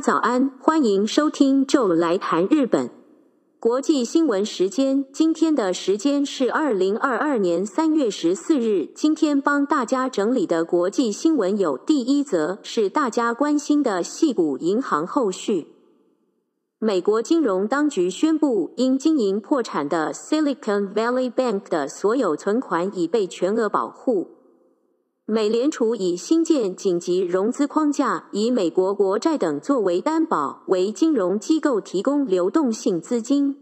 早安，欢迎收听就来谈日本国际新闻时间。今天的时间是二零二二年三月十四日。今天帮大家整理的国际新闻有：第一则是大家关心的细谷银行后续。美国金融当局宣布，因经营破产的 Silicon Valley Bank 的所有存款已被全额保护。美联储以新建紧急融资框架，以美国国债等作为担保，为金融机构提供流动性资金。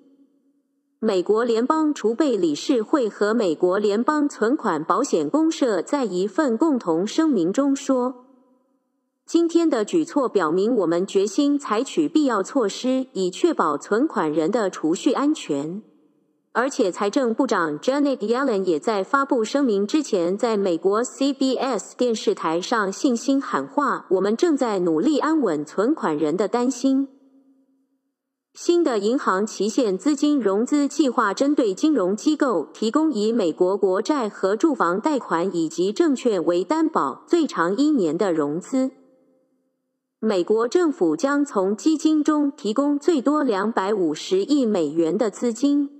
美国联邦储备理事会和美国联邦存款保险公社在一份共同声明中说：“今天的举措表明，我们决心采取必要措施，以确保存款人的储蓄安全。”而且，财政部长 Janet Yellen 也在发布声明之前，在美国 CBS 电视台上信心喊话：“我们正在努力安稳存款人的担心。”新的银行期限资金融资计划针对金融机构提供以美国国债和住房贷款以及证券为担保，最长一年的融资。美国政府将从基金中提供最多两百五十亿美元的资金。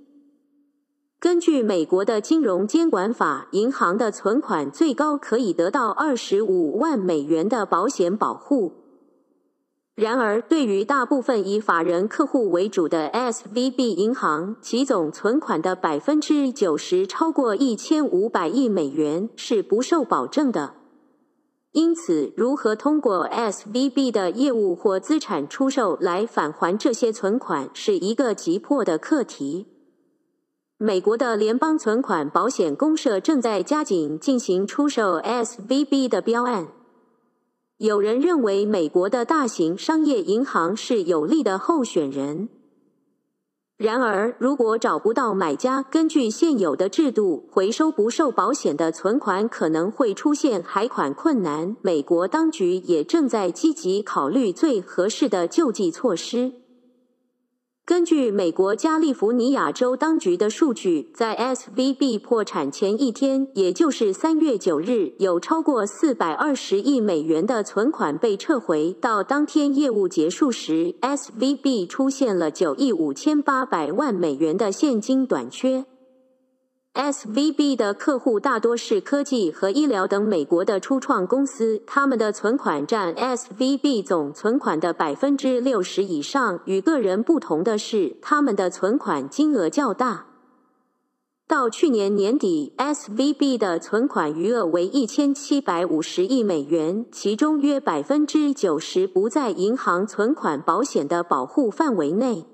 根据美国的金融监管法，银行的存款最高可以得到二十五万美元的保险保护。然而，对于大部分以法人客户为主的 SVB 银行，其总存款的百分之九十超过一千五百亿美元是不受保证的。因此，如何通过 SVB 的业务或资产出售来返还这些存款，是一个急迫的课题。美国的联邦存款保险公社正在加紧进行出售 SVB 的标案。有人认为美国的大型商业银行是有利的候选人。然而，如果找不到买家，根据现有的制度，回收不受保险的存款可能会出现还款困难。美国当局也正在积极考虑最合适的救济措施。根据美国加利福尼亚州当局的数据，在 SVB 破产前一天，也就是三月九日，有超过四百二十亿美元的存款被撤回。到当天业务结束时，SVB 出现了九亿五千八百万美元的现金短缺。SVB 的客户大多是科技和医疗等美国的初创公司，他们的存款占 SVB 总存款的百分之六十以上。与个人不同的是，他们的存款金额较大。到去年年底，SVB 的存款余额为一千七百五十亿美元，其中约百分之九十不在银行存款保险的保护范围内。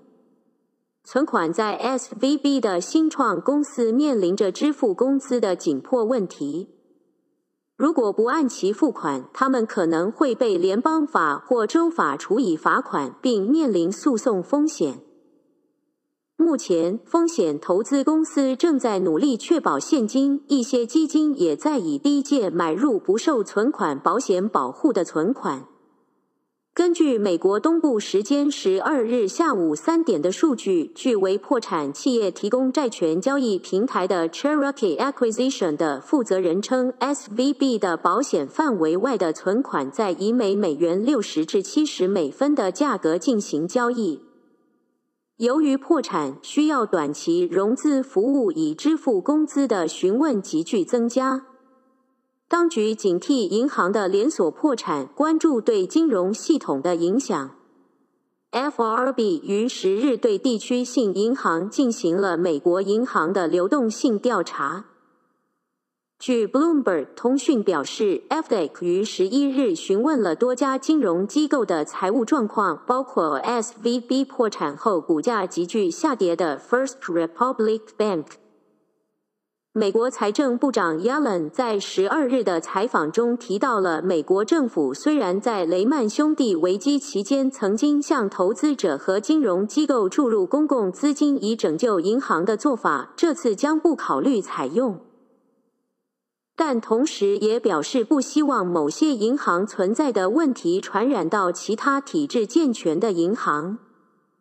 存款在 SVB 的新创公司面临着支付工资的紧迫问题。如果不按期付款，他们可能会被联邦法或州法处以罚款，并面临诉讼风险。目前，风险投资公司正在努力确保现金，一些基金也在以低借买入不受存款保险保护的存款。根据美国东部时间十二日下午三点的数据，据为破产企业提供债权交易平台的 Cherokee Acquisition 的负责人称，SVB 的保险范围外的存款在以每美元六十至七十美分的价格进行交易。由于破产需要短期融资服务以支付工资的询问急剧增加。当局警惕银行的连锁破产，关注对金融系统的影响。FRB 于十日对地区性银行进行了美国银行的流动性调查。据 Bloomberg 通讯表示，FDIC 于十一日询问了多家金融机构的财务状况，包括 SVB 破产后股价急剧下跌的 First Republic Bank。美国财政部长 Yellen 在十二日的采访中提到了美国政府虽然在雷曼兄弟危机期间曾经向投资者和金融机构注入公共资金以拯救银行的做法，这次将不考虑采用，但同时也表示不希望某些银行存在的问题传染到其他体制健全的银行。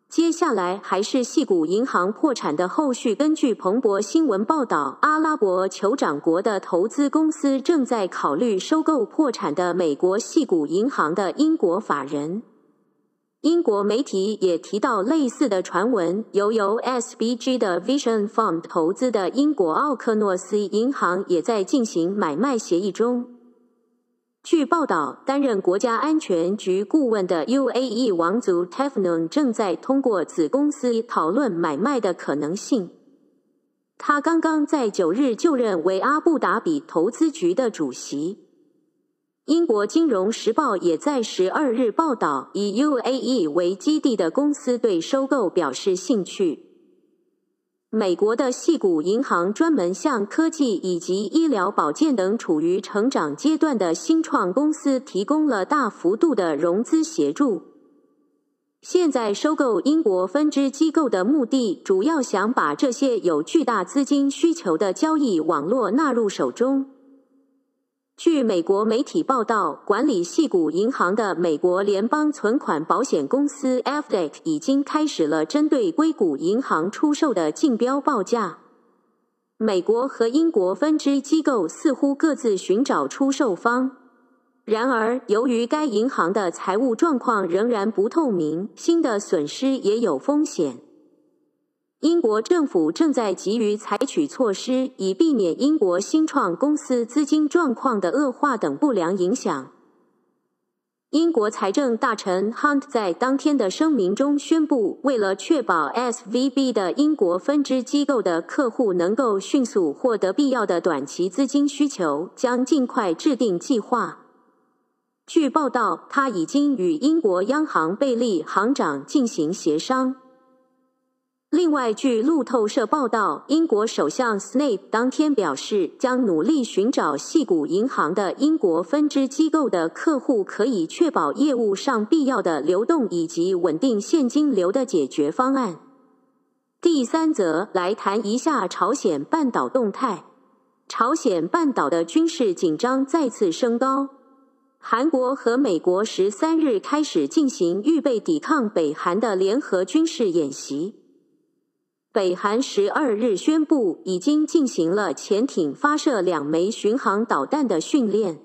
接下来还是系谷银行破产的后续。根据彭博新闻报道，阿拉伯酋长国的投资公司正在考虑收购破产的美国系谷银行的英国法人。英国媒体也提到类似的传闻，由由 SBG 的 Vision Fund 投资的英国奥克诺斯银行也在进行买卖协议中。据报道，担任国家安全局顾问的 UAE 王族 Tefnun 正在通过子公司讨论买卖的可能性。他刚刚在九日就任为阿布达比投资局的主席。英国金融时报也在十二日报道，以 UAE 为基地的公司对收购表示兴趣。美国的系股银行专门向科技以及医疗保健等处于成长阶段的新创公司提供了大幅度的融资协助。现在收购英国分支机构的目的，主要想把这些有巨大资金需求的交易网络纳入手中。据美国媒体报道，管理系股银行的美国联邦存款保险公司 FDIC 已经开始了针对硅谷银行出售的竞标报价。美国和英国分支机构似乎各自寻找出售方，然而由于该银行的财务状况仍然不透明，新的损失也有风险。英国政府正在急于采取措施，以避免英国新创公司资金状况的恶化等不良影响。英国财政大臣 Hunt 在当天的声明中宣布，为了确保 SVB 的英国分支机构的客户能够迅速获得必要的短期资金需求，将尽快制定计划。据报道，他已经与英国央行贝利行长进行协商。另外，据路透社报道，英国首相 Snape 当天表示，将努力寻找系股银行的英国分支机构的客户，可以确保业务上必要的流动以及稳定现金流的解决方案。第三则，来谈一下朝鲜半岛动态。朝鲜半岛的军事紧张再次升高，韩国和美国十三日开始进行预备抵抗北韩的联合军事演习。北韩十二日宣布，已经进行了潜艇发射两枚巡航导弹的训练。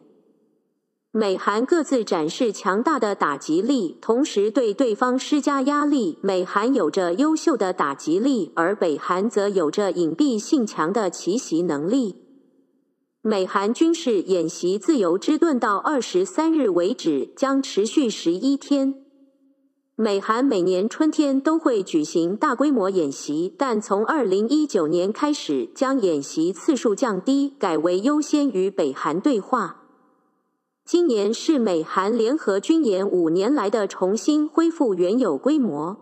美韩各自展示强大的打击力，同时对对方施加压力。美韩有着优秀的打击力，而北韩则有着隐蔽性强的奇袭能力。美韩军事演习“自由之盾”到二十三日为止，将持续十一天。美韩每年春天都会举行大规模演习，但从二零一九年开始，将演习次数降低，改为优先与北韩对话。今年是美韩联合军演五年来的重新恢复原有规模。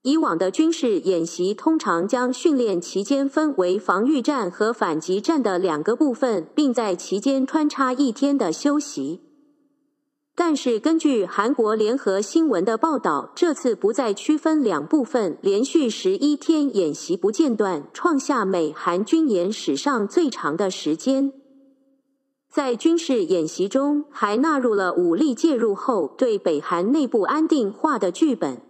以往的军事演习通常将训练期间分为防御战和反击战的两个部分，并在期间穿插一天的休息。但是，根据韩国联合新闻的报道，这次不再区分两部分，连续十一天演习不间断，创下美韩军演史上最长的时间。在军事演习中，还纳入了武力介入后对北韩内部安定化的剧本，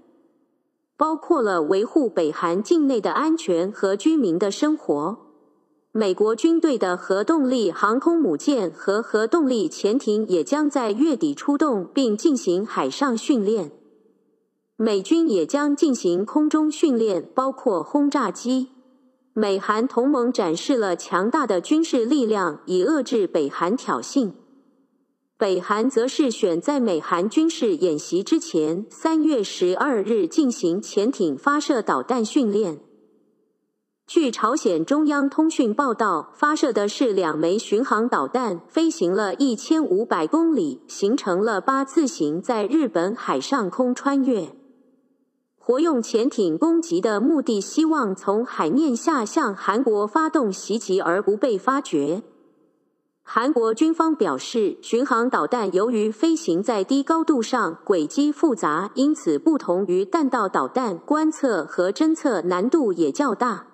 包括了维护北韩境内的安全和居民的生活。美国军队的核动力航空母舰和核动力潜艇也将在月底出动，并进行海上训练。美军也将进行空中训练，包括轰炸机。美韩同盟展示了强大的军事力量，以遏制北韩挑衅。北韩则是选在美韩军事演习之前，三月十二日进行潜艇发射导弹训练。据朝鲜中央通讯报道，发射的是两枚巡航导弹，飞行了一千五百公里，形成了八字形，在日本海上空穿越。活用潜艇攻击的目的，希望从海面下向韩国发动袭击而不被发觉。韩国军方表示，巡航导弹由于飞行在低高度上，轨迹复杂，因此不同于弹道导弹，观测和侦测难度也较大。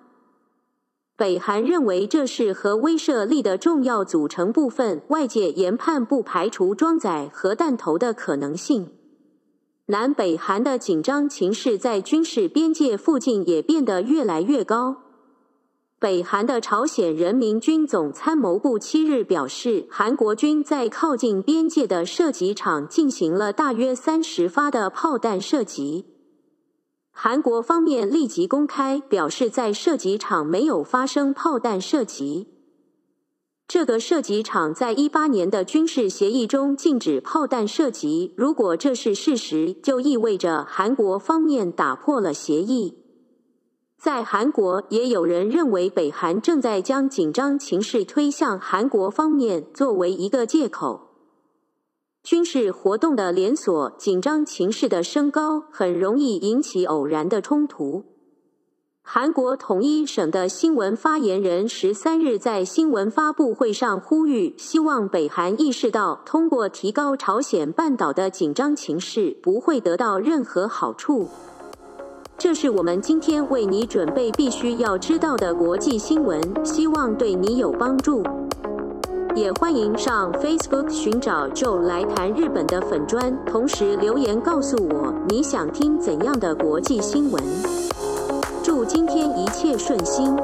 北韩认为这是核威慑力的重要组成部分，外界研判不排除装载核弹头的可能性。南北韩的紧张情势在军事边界附近也变得越来越高。北韩的朝鲜人民军总参谋部七日表示，韩国军在靠近边界的射击场进行了大约三十发的炮弹射击。韩国方面立即公开表示，在射击场没有发生炮弹射击。这个射击场在一八年的军事协议中禁止炮弹射击。如果这是事实，就意味着韩国方面打破了协议。在韩国，也有人认为北韩正在将紧张情势推向韩国方面，作为一个借口。军事活动的连锁，紧张情势的升高，很容易引起偶然的冲突。韩国统一省的新闻发言人十三日在新闻发布会上呼吁，希望北韩意识到，通过提高朝鲜半岛的紧张情势，不会得到任何好处。这是我们今天为你准备必须要知道的国际新闻，希望对你有帮助。也欢迎上 Facebook 寻找 Joe 来谈日本的粉砖，同时留言告诉我你想听怎样的国际新闻。祝今天一切顺心。